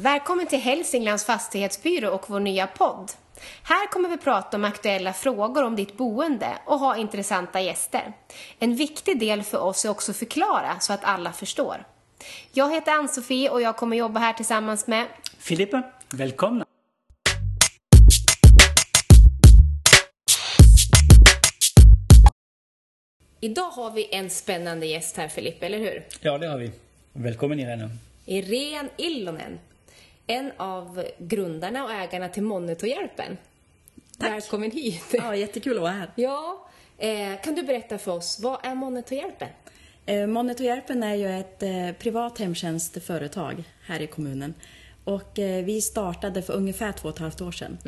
Välkommen till Hälsinglands fastighetsbyrå och vår nya podd. Här kommer vi prata om aktuella frågor om ditt boende och ha intressanta gäster. En viktig del för oss är också att förklara så att alla förstår. Jag heter Ann-Sofie och jag kommer jobba här tillsammans med Filippa, välkomna! Idag har vi en spännande gäst här Filippa, eller hur? Ja, det har vi. Välkommen Irene. Irene Illonen, en av grundarna och ägarna till Monitohjälpen. Tack. Välkommen hit! Ja, jättekul att vara här. Ja, eh, kan du berätta för oss, vad är Monitohjälpen? Eh, Monitorhjälpen är ju ett eh, privat hemtjänstföretag här i kommunen. Och eh, vi startade för ungefär två och ett halvt år sedan.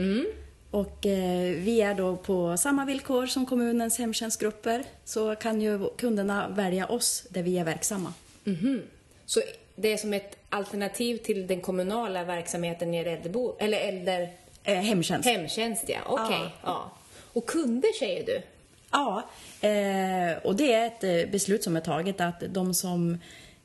Och eh, vi är då på samma villkor som kommunens hemtjänstgrupper. Så kan ju kunderna välja oss där vi är verksamma. Så det är som ett alternativ till den kommunala verksamheten i äldrebo, eller äldre, Eh, hemtjänst. hemtjänst, ja. Okej, Ja. ja. Och kunder säger du? Ja, eh, och det är ett eh, beslut som är taget att de som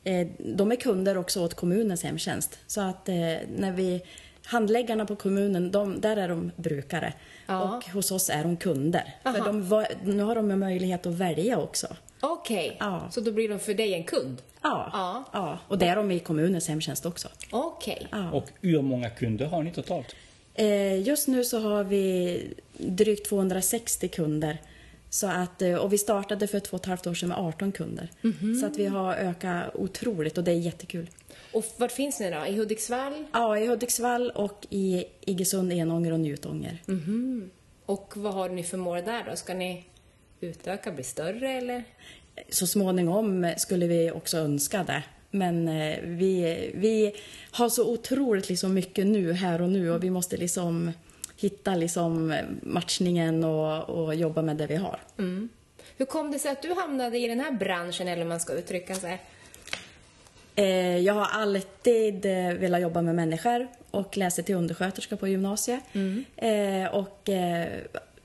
eh, de är kunder också åt kommunens hemtjänst. Så att eh, när vi handläggarna på kommunen, de, där är de brukare Ja. och hos oss är de kunder. Aha. För de, nu har de möjlighet att välja också. Okej, Ja. så då blir de för dig en kund? Ja, Ja. ja. och det är de i kommunens hemtjänst också. Okej. Ja. Och hur många kunder har ni totalt? Eh, just nu så har vi drygt 260 kunder. Så att, eh, och vi startade för två och ett halvt år sedan med 18 kunder. Så att vi har ökat otroligt och det är jättekul. Och vart finns ni då? I Hudiksvall? Ja, i Hudiksvall och i Iggesund, Enånger och Njutånger. Och vad har ni för mål där då? Ska ni utöka, bli större eller? Så småningom skulle vi också önska det. Men eh, vi, vi har så otroligt liksom mycket nu, här och nu och vi måste liksom hitta liksom matchningen och, och jobba med det vi har. Hur kom det sig att du hamnade i den här branschen, eller hur man ska uttrycka sig? Eh, Jag har alltid eh, velat jobba med människor och läste till undersköterska på gymnasiet. Eh, Och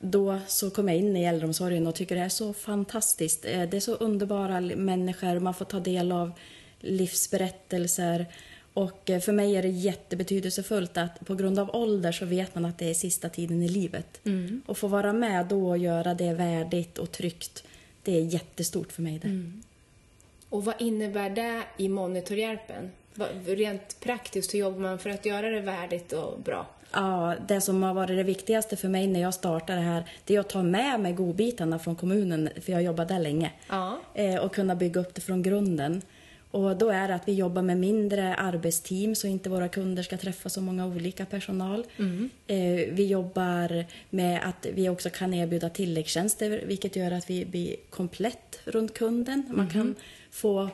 då så kom jag in i äldreomsorgen och tycker det är så fantastiskt. Eh, Det är så underbara människor, man får ta del av livsberättelser. Och eh, för mig är det jättebetydelsefullt att på grund av ålder så vet man att det är sista tiden i livet. Och få vara med då och göra det värdigt och tryggt, det är jättestort för mig det. Och vad innebär det i Monitorhjälpen? Rent praktiskt, hur jobbar man för att göra det värdigt och bra? Ja, det som har varit det viktigaste för mig när jag startade det här, det är att ta med mig godbitarna från kommunen, för jag har jobbat där länge. Ja. Eh, och kunna bygga upp det från grunden. Och då är det att vi jobbar med mindre arbetsteam så inte våra kunder ska träffa så många olika personal. Eh, vi jobbar med att vi också kan erbjuda tilläggstjänster vilket gör att vi blir komplett runt kunden. Man kan få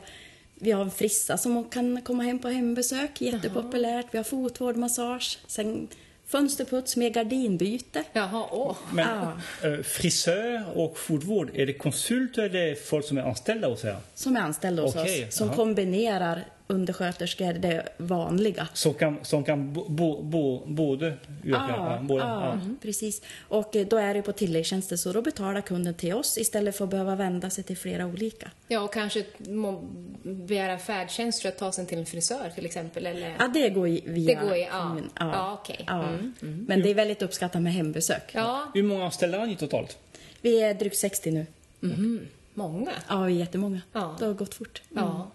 vi har en frissa som kan komma hem på hembesök, jättepopulärt. Vi har fotvård, massage, sen fönsterputs med gardinbyte. Jaha, åh. Men Ja. eh, frisör och fotvård, är det konsulter eller är det folk som är anställda hos er? som är anställda hos Okej, oss. Som jaha. kombinerar undersköterskor, det vanliga. Som kan, som kan bo, bo, bo, både yrka, ja, båda, ja, precis. Och eh, då är det på tilläggstjänster så då betalar kunden till oss istället för att behöva vända sig till flera olika. Ja, och kanske må- begära färdtjänst för att ta sig till en frisör till exempel, eller? Ja, det går i- via... Det går i- ja. kommun- Ja, okej. Ja. Mm, Men det är väldigt uppskattat med hembesök. Ja, Hur många anställda har ni totalt? Vi är drygt 60 nu. många. Ja, vi är jättemånga. Ja. Det har gått fort. Ja.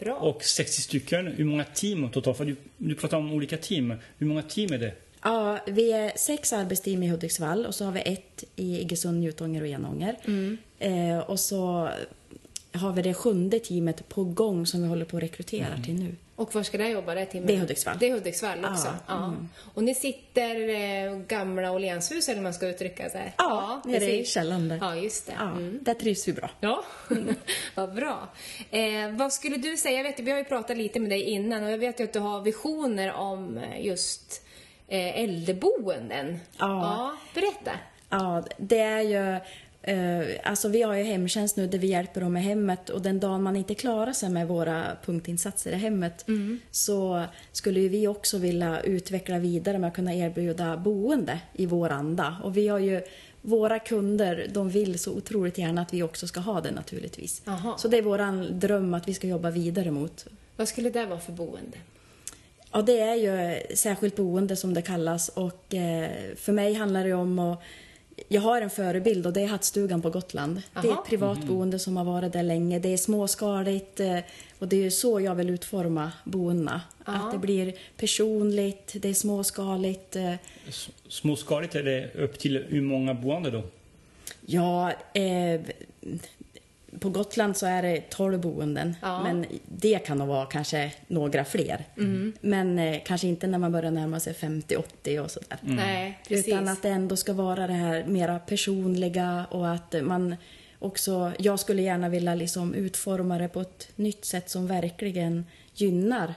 Bra. Och 60 stycken, hur många team totalt? För du, du pratar om olika team. Hur många team är det? Ja, vi är sex arbetsteam i Hudiksvall och så har vi ett i Iggesund, Njutånger och Enånger. Eh, och så har vi det sjunde teamet på gång som vi håller på att rekrytera till nu. Och var ska det jobba? Det till Det är Hudiksvall. Det är Hudiksvall också? Ja, Ja. Och ni sitter eh, gamla Åhlénshus, eller man ska uttrycka sig? Ja, nere i källaren där. Ja, just det. Ja, Mm. Där trivs vi bra. Ja, vad bra. Eh, vad skulle du säga, jag vet, vi har ju pratat lite med dig innan och jag vet ju att du har visioner om eh, just eh, äldreboenden. Ja. Berätta. Ja, det är ju... Eh, alltså vi har ju hemtjänst nu där vi hjälper dem med hemmet och den dagen man inte klarar sig med våra punktinsatser i hemmet så skulle vi också vilja utveckla vidare med att kunna erbjuda boende i vår anda. Och vi har ju våra kunder, de vill så otroligt gärna att vi också ska ha det naturligtvis. Jaha. Så det är våran dröm att vi ska jobba vidare mot. Vad skulle det vara för boende? Ja, det är ju särskilt boende som det kallas och eh, för mig handlar det om att jag har en förebild och det är Hattstugan på Gotland. Det är Aha. ett privat boende som har varit där länge. Det är småskaligt eh, och det är så jag vill utforma boendena. Att det blir personligt, det är småskaligt. eh, S- Småskaligt är det upp till hur många boende då? Ja, eh, på Gotland så är det 12 boenden. Ja. Men det kan nog vara kanske några fler. Men eh, kanske inte när man börjar närma sig 50-80 och sådär. Nej, precis. Utan att det ändå ska vara det här mera personliga och att man också... Jag skulle gärna vilja liksom utforma det på ett nytt sätt som verkligen gynnar.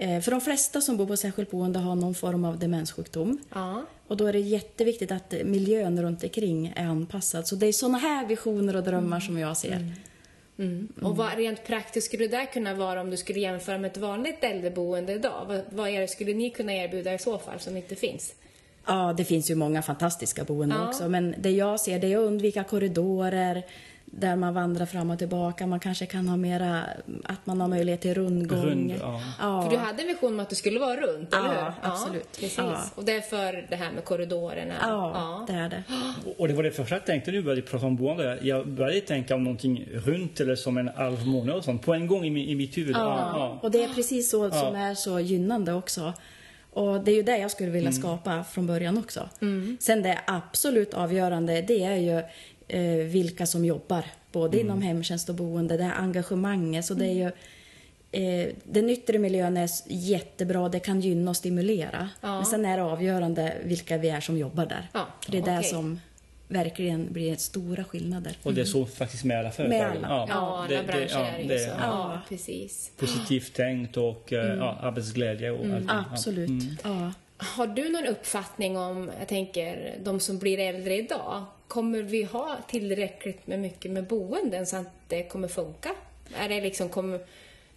Eh, för de flesta som bor på särskilt boende har någon form av demenssjukdom. Ja. Och då är det jätteviktigt att miljön runt omkring är anpassad. Så det är såna här visioner och drömmar som jag ser. Mm. Och vad rent praktiskt skulle det där kunna vara om du skulle jämföra med ett vanligt äldreboende idag? Vad, vad är det, skulle ni kunna erbjuda i så fall som inte finns? Ja, det finns ju många fantastiska boenden Ja. också. Men det jag ser det är att undvika korridorer där man vandrar fram och tillbaka. Man kanske kan ha mera, att man har möjlighet till rundgång. Rund, ja. För du hade en vision om att det skulle vara runt, eller Ja, hur? absolut. precis. Ja. Och det är för det här med korridorerna? Ja, det är det. Och det var det första jag tänkte nu började prata om boende. Jag började tänka om någonting runt eller som en alvmåne och sånt på en gång i, i mitt huvud. Ja, och det är precis så som är så gynnande också. Och det är ju det jag skulle vilja skapa från början också. Sen det absolut avgörande, det är ju vilka som jobbar. Både inom hemtjänst och boende, det här engagemanget. Så det är ju Eh, den yttre miljön är jättebra, det kan gynna och stimulera. Ja. Men sen är det avgörande vilka vi är som jobbar där. Ja, det är det okej. som verkligen blir stora skillnader. Och det är så faktiskt med alla företag. alla. Ja, alla det- det- branscher ja, är det ju det- så. ja. Ja, precis. Positivt tänkt och eh, ja, arbetsglädje och allting. Ja. Absolut. Ja. Har du någon uppfattning om, jag tänker, de som blir äldre idag? Kommer vi ha tillräckligt med mycket med boenden så att det kommer funka? Är det liksom, kommer,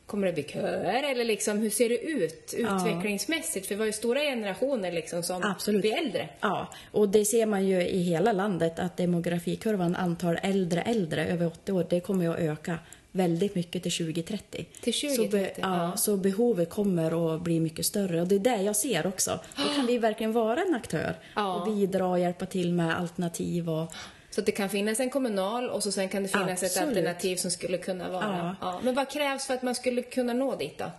kommer det bli köer eller liksom, hur ser det ut utvecklingsmässigt? För vi har ju stora generationer liksom som Absolut. blir äldre. Ja, och det ser man ju i hela landet att demografikurvan antal äldre äldre över 80 år, det kommer att öka väldigt mycket till 2030. Till Så, be, 2030, ja, så behovet kommer att bli mycket större och det är det jag ser också. Då kan vi verkligen vara en aktör och bidra och hjälpa till med alternativ och Så att det kan finnas en kommunal och så sen kan det finnas ett Absolut. alternativ som skulle kunna vara... Ja. Men vad krävs för att man skulle kunna nå dit då?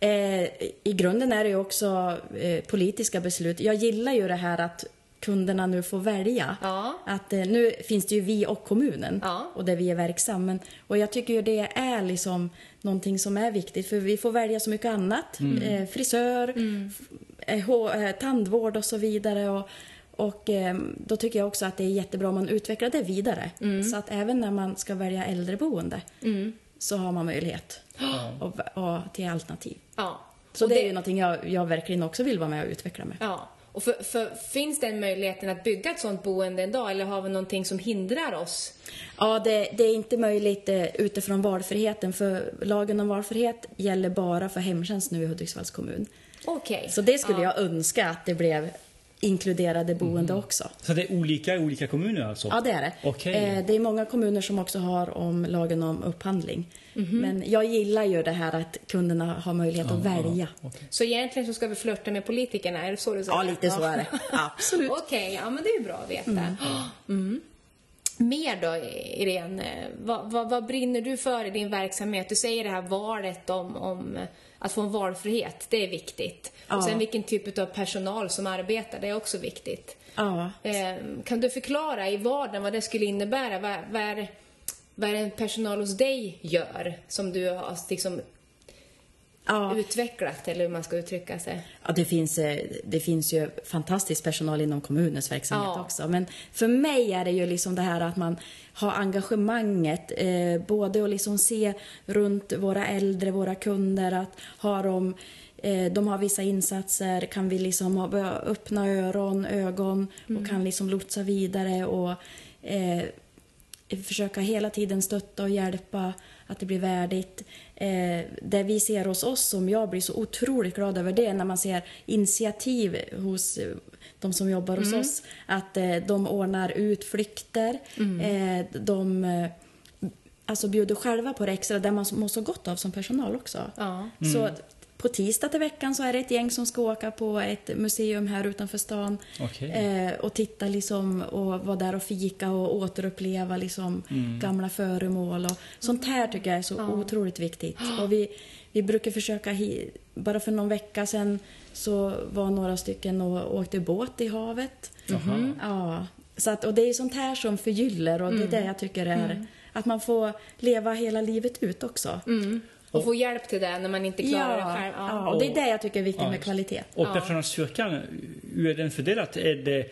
Eh, I grunden är det ju också eh, politiska beslut. Jag gillar ju det här att kunderna nu får välja. Ja. Att, eh, nu finns det ju vi och kommunen Ja. och där vi är verksamma. Och jag tycker ju det är liksom någonting som är viktigt för vi får välja så mycket annat. Eh, frisör, f- eh, eh, tandvård och så vidare. Och, och eh, då tycker jag också att det är jättebra om man utvecklar det vidare. Så att även när man ska välja äldreboende så har man möjlighet och, och till alternativ. Ja. Så Och det, är ju någonting jag, jag verkligen också vill vara med och utveckla med. Ja. Och för, för, finns den möjligheten att bygga ett sånt boende idag eller har vi någonting som hindrar oss? Ja, det, det är inte möjligt eh, utifrån valfriheten för lagen om valfrihet gäller bara för hemtjänst nu i Hudiksvalls kommun. Okej. Så det skulle ja. jag önska att det blev inkluderade boende också. Så det är olika i olika kommuner alltså? Ja, det är det. Okej. Eh, det är många kommuner som också har om lagen om upphandling. Men jag gillar ju det här att kunderna har möjlighet att välja. Så egentligen så ska vi flörta med politikerna, är det så du säger? Ja, lite så är det. Absolut. Okej, ja men det är ju bra att veta. Mm. Mer då, Irene? Vad, vad, vad brinner du för i din verksamhet? Du säger det här valet om, om att få en valfrihet, det är viktigt. Och Ja. sen vilken typ av personal som arbetar, det är också viktigt. Ja. Eh, Kan du förklara i vardagen vad det skulle innebära? Vad, vad, är, vad är det en personal hos dig gör som du har liksom Ja. utvecklat, eller hur man ska uttrycka sig? Ja, det finns, eh, det finns ju fantastisk personal inom kommunens verksamhet Ja. också. Men för mig är det ju liksom det här att man har engagemanget, eh, både att liksom se runt våra äldre, våra kunder, att ha dem eh, de har vissa insatser, kan vi liksom ha, öppna öron, ögon och kan liksom lotsa vidare och eh, försöka hela tiden stötta och hjälpa, att det blir värdigt. Eh, det vi ser hos oss, som jag blir så otroligt glad över, det är när man ser initiativ hos eh, de som jobbar hos oss. Att eh, de ordnar utflykter, eh, de eh, alltså bjuder själva på det extra, där man mår så gott av som personal också. Ja. Så på tisdag till veckan så är det ett gäng som ska åka på ett museum här utanför stan. Okej. Eh, och titta liksom och vara där och fika och återuppleva liksom gamla föremål och sånt här tycker jag är så otroligt viktigt. Och vi, vi brukar försöka, bara för någon vecka sedan så var några stycken och åkte båt i havet. Jaha. Ja, så att, och det är sånt här som förgyller och det är det jag tycker är att man får leva hela livet ut också. Och få hjälp till det när man inte klarar det själv. ja, och det är det jag tycker är viktigt Ja, med kvalitet. Och personalstyrkan, hur är den fördelad? Är det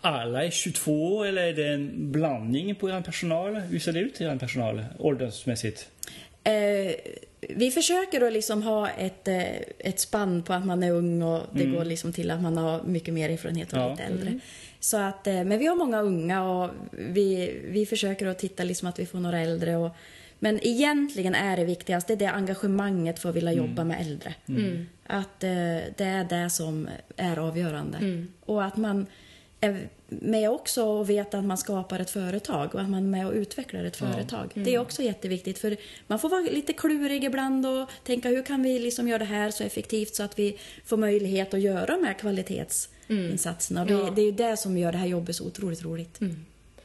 alla är 22 år eller är det en blandning på er personal? Hur ser det ut i er personal åldersmässigt? Eh, vi försöker att liksom ha ett, eh, ett spann på att man är ung och det går liksom till att man har mycket mer erfarenhet och Ja. lite äldre. Så att, eh, men vi har många unga och vi, vi försöker att titta liksom att vi får några äldre. Och, men egentligen är det viktigaste det engagemanget för att vilja jobba med äldre. Att eh, det är det som är avgörande. Och att man är med också och vet att man skapar ett företag och att man är med och utvecklar ett företag. Det är också jätteviktigt för man får vara lite klurig ibland och tänka hur kan vi liksom göra det här så effektivt så att vi får möjlighet att göra de här kvalitetsinsatserna. Och det, Ja. det är ju det som gör det här jobbet så otroligt roligt.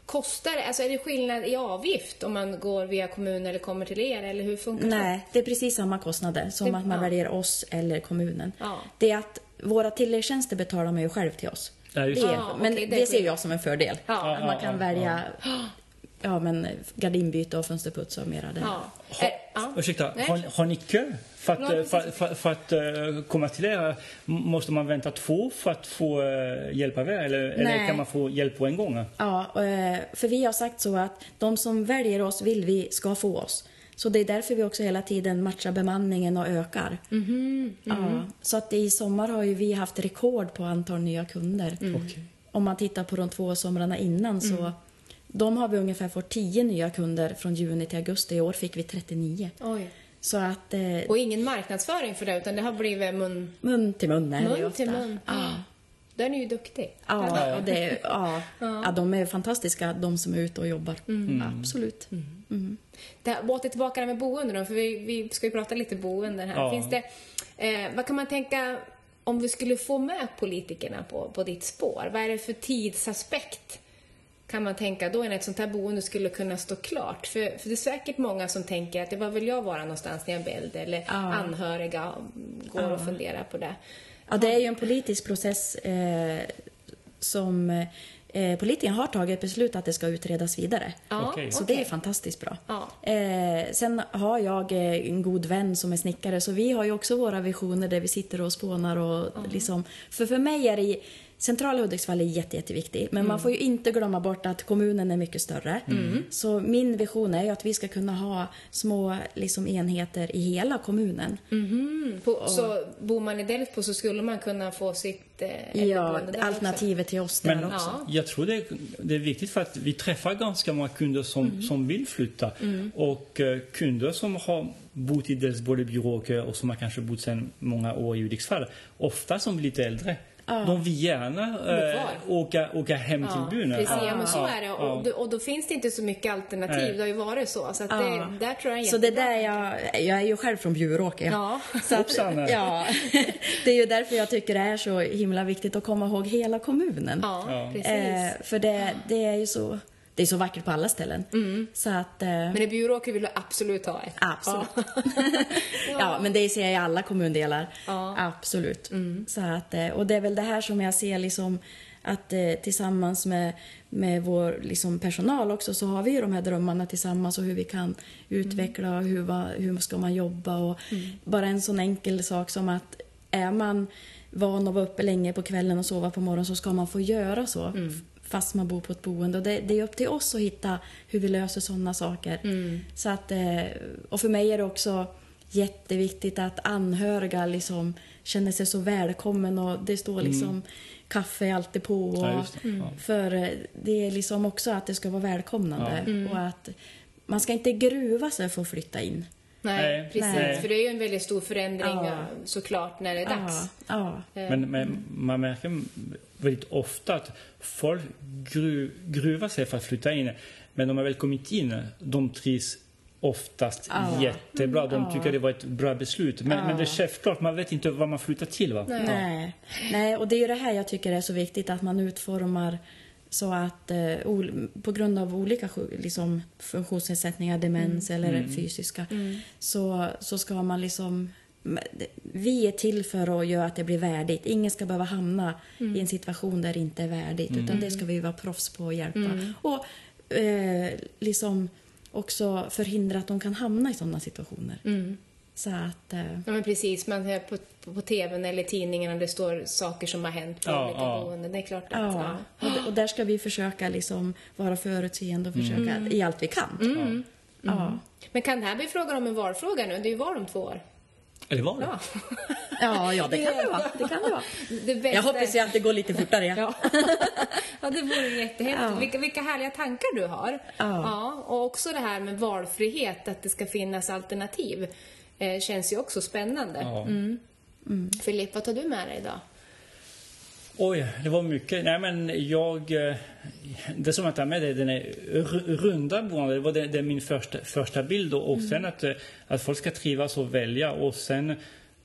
Kostar det? Alltså är det skillnad i avgift om man går via kommun eller kommer till er? Eller hur funkar det? Nej, det är precis samma kostnader som Det- att man ja. väljer oss eller kommunen. Ja. Det är att våra tilläggstjänster betalar man ju själv till oss. Ja, det det. men okej, det det, ser jag som en fördel. Ja. att man kan Ja, ja, välja ja, men gardinbyte och fönsterputs och mera det. Ja. Ha, Eh, ja. Ursäkta, har, har ni kö? För att, eh, för, för, för att eh, komma till er, måste man vänta två för att få hjälp av er? Eller, eller kan man få hjälp på en gång? Ja, för vi har sagt så att de som väljer oss vill vi ska få oss. Så det är därför vi också hela tiden matchar bemanningen och ökar. Ja, så att i sommar har ju vi haft rekord på antal nya kunder. Okej. Om man tittar på de två somrarna innan så de har vi ungefär fått 10 nya kunder från juni till augusti. I år fick vi 39. Oj. Så att eh, Och ingen marknadsföring för det, utan det har blivit mun, mun till mun är det mun ofta. till mun. Ja. Där är ni ju duktig. Ja, och det, ja, ja, de är fantastiska de som är ute och jobbar. Absolut. Det här, åter tillbaka det här med boende då, för vi, vi ska ju prata lite boenden här. Ja. Finns det, eh, vad kan man tänka om vi skulle få med politikerna på, på ditt spår? Vad är det för tidsaspekt kan man tänka då när ett sånt här boende skulle kunna stå klart? För, för det är säkert många som tänker att det var vill jag vara någonstans när jag blir äldre eller Ja. anhöriga går och funderar på det. Ja, det är ju en politisk process eh, som eh, politikerna har tagit beslut att det ska utredas vidare. Ja, Okej. Så det är fantastiskt bra. Ja. Eh, sen har jag eh, en god vän som är snickare så vi har ju också våra visioner där vi sitter och spånar och liksom... För för mig är det... Centrala Hudiksvall är jätte, jätteviktig, men man får ju inte glömma bort att kommunen är mycket större. Så min vision är ju att vi ska kunna ha små liksom, enheter i hela kommunen. Mm, på, så bor man i Delsbo så skulle man kunna få sitt eh, Ja, alternativet till oss där Men också. Ja. jag tror det är, det är viktigt för att vi träffar ganska många kunder som, Mm. som vill flytta. Och eh, kunder som har bott i Delsbo eller Bjuråker och som har kanske bott sedan många år i Hudiksvall, ofta som blir lite äldre. De vill gärna eh, åka, åka hem Ja, till byn. precis. Ja, men så Ja, är det. ja. Och, då, och då finns det inte så mycket alternativ. Nej. Det har ju varit så. Så att Ja. det, där tror jag är Så det där jag, jag är ju själv från Bjuråker. Ja. Så att, ja, det är ju därför jag tycker det är så himla viktigt att komma ihåg hela kommunen. Ja, Ja. precis. Eh, för det, det är ju så, det är så vackert på alla ställen. Så att, eh, Men i Bjuråker vill du absolut ha ett. absolut. Ja. men det ser jag i alla kommundelar. Ja. Absolut. Så att, eh, och det är väl det här som jag ser liksom att eh, tillsammans med, med vår liksom, personal också så har vi ju de här drömmarna tillsammans och hur vi kan utveckla och hur, va- hur ska man jobba och bara en sån enkel sak som att är man van att vara uppe länge på kvällen och sova på morgonen så ska man få göra så fast man bor på ett boende. Och det, det är upp till oss att hitta hur vi löser sådana saker. Så att, eh, och för mig är det också jätteviktigt att anhöriga liksom känner sig så välkommen och det står liksom kaffe är alltid på. Och, Ja, det. Ja. För eh, det är liksom också att det ska vara välkomnande och att man ska inte gruva sig för att flytta in. Nej, Nej. precis. Nej. För det är ju en väldigt stor förändring Ja. eh, såklart när det är dags. Ja, ja. Men, men man märker väldigt ofta att folk gru, gruvar sig för att flytta in. Men de har väl kommit in, de trivs oftast jättebra. De tycker det var ett bra beslut. Men, men det är självklart, man vet inte vad man flyttar till. Va? Nej. Nej, och det är ju det här jag tycker är så viktigt att man utformar så att eh, på grund av olika liksom, funktionsnedsättningar, demens eller fysiska, så, så ska man liksom vi är till för att göra att det blir värdigt. Ingen ska behöva hamna i en situation där det inte är värdigt. Utan det ska vi vara proffs på att hjälpa. Och eh, liksom också förhindra att de kan hamna i sådana situationer. Så att... Eh, Ja, men precis. Man hör på, på, på tvn eller tidningarna det står saker som har hänt på Ja, olika ja. boenden. Det är klart att... Ja, och, d- och där ska vi försöka liksom vara förutseende och försöka i allt vi kan. Ja. Men kan det här bli frågan om en valfråga nu? Det är ju val om två år. Eller var det? Ja. Ja, ja, det kan det vara. Det kan det vara. Det bästa... Jag hoppas ju att det går lite fortare. Ja. Ja. ja, det vore jättehäftigt. Ja. Vilka, vilka härliga tankar du har. Ja. och också det här med valfrihet, att det ska finnas alternativ. Eh, känns ju också spännande. Ja. Filip, vad tar du med dig idag? Oj, det var mycket. Nej, men jag... eh, Det som jag tar med det, den är r- runda boende. Det var det, det min första, första bild. Och, och sen att, eh, att folk ska trivas och välja. Och sen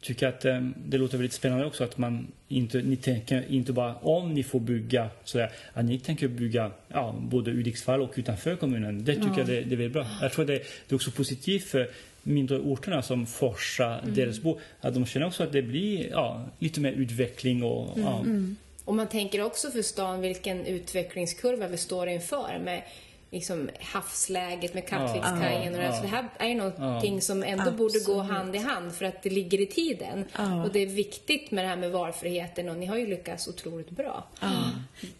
tycker att eh, det låter väldigt spännande också att man inte, ni tänker inte bara om ni får bygga, så där, att ni tänker bygga ja, både Hudiksvall och utanför kommunen. Det tycker jag det, det är väldigt bra. Jag tror det, det är också positivt för mindre orterna som Forsa, Delsbo, att de känner också att det blir ja, lite mer utveckling och ja, Och man tänker också för stan vilken utvecklingskurva vi står inför med liksom havsläget med Kattvikskajen och det. Ja, Så det här är ju någonting som ändå borde gå hand i hand för att det ligger i tiden. Ja. Och det är viktigt med det här med valfriheten och ni har ju lyckats otroligt bra.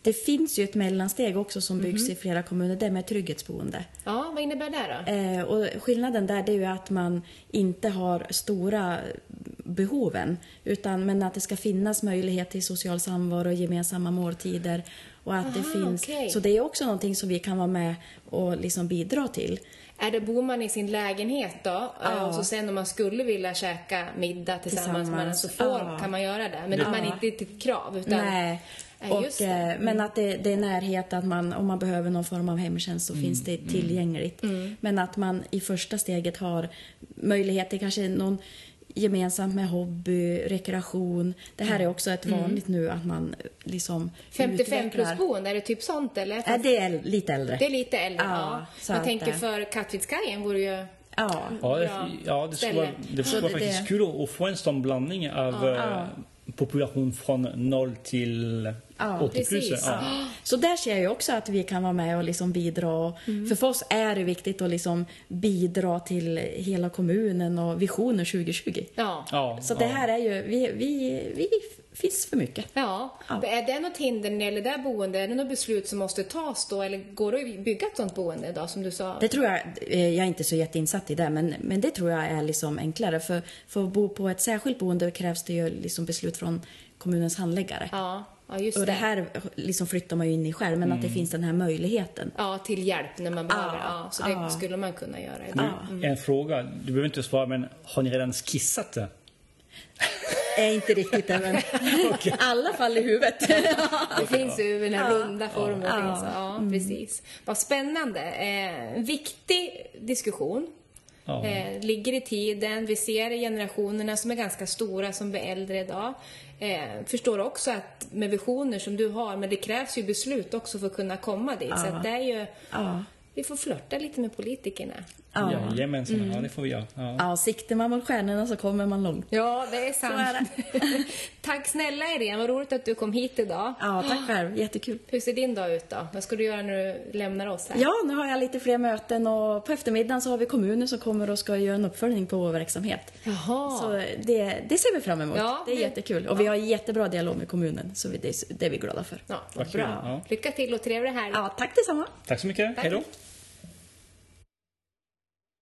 Det finns ju ett mellansteg också som byggs i flera kommuner, det med trygghetsboende. Ja, vad innebär det då? Eh, och skillnaden där det är ju att man inte har stora behoven, utan, men att det ska finnas möjlighet till social samvaro, gemensamma måltider och att det Aha, finns. okej. Så det är också någonting som vi kan vara med och liksom bidra till. Är det, bor man i sin lägenhet då? Ja. Och så sen om man skulle vilja käka middag tillsammans, med den så får, Ja. kan man göra det. Men det är inte till ett krav. Utan, Nej. Ja, Och, det. eh, men att det, det är närhet, att man, om man behöver någon form av hemtjänst så finns det tillgängligt. Men att man i första steget har möjlighet till kanske någon gemensamt med hobby, rekreation. Det här är också ett vanligt nu att man liksom 55 utvecklar- plus boende, är det typ sånt eller? Ja, det är lite äldre. Det är lite äldre, Ja, ja. att, tänker eh, för Kattvikskajen vore ju... Ja. Ja, det, ja, det skulle vara, det skulle vara det- faktiskt kul att- få en sån blandning av eh, population från 0 till Ja, 80 plus. precis. Ja. Så där ser jag också att vi kan vara med och liksom bidra. Och- För för oss är det viktigt att liksom bidra till hela kommunen och visionen 2020. Ja. Ja, Så det här är ju, vi, vi, vi finns för mycket. Ja. Ja. Är det något hinder när det gäller det boendet? Är det något beslut som måste tas då? Eller går det att bygga ett sånt boende idag som du sa? Det tror jag, eh, jag är inte så jätteinsatt i det, men, men det tror jag är liksom enklare. För, för att bo på ett särskilt boende krävs det ju liksom beslut från kommunens handläggare. Ja, ja just Och det. det här liksom flyttar man ju in i själv, men att det finns den här möjligheten. Ja, till hjälp när man behöver. Ja, Ja, så det ja. skulle man kunna göra idag. En fråga, du behöver inte svara, men har ni redan skissat det? Är inte riktigt det, men i alla fall i huvudet. Det finns ju den här runda formen. Ja. Ja. Finns, ja, precis. Vad spännande. Eh, en viktig diskussion. Ja. Eh, ligger i tiden. Vi ser generationerna som är ganska stora som blir äldre idag. Eh, förstår också att med visioner som du har, men det krävs ju beslut också för att kunna komma dit. Så att det är ju, Ja. vi får flörta lite med politikerna. Ja. Jajamensan, ja, det får vi göra. Ja. Ja, siktar man mot stjärnorna så kommer man långt. Ja, det är sant. är Tack snälla Irene, vad roligt att du kom hit idag. Ja, tack själv. Jättekul. Hur ser din dag ut då? Vad ska du göra när du lämnar oss här? Ja, nu har jag lite fler möten och på eftermiddagen så har vi kommunen som kommer och ska göra en uppföljning på vår verksamhet. Jaha. Så det, det ser vi fram emot. Ja, det är det- jättekul. Och vi har jättebra dialog med kommunen, så det, det är vi glada för. Ja, Vad bra. Ja. Lycka till och trevlig helg. Ja, tack detsamma. Tack så mycket, Tack. hej då.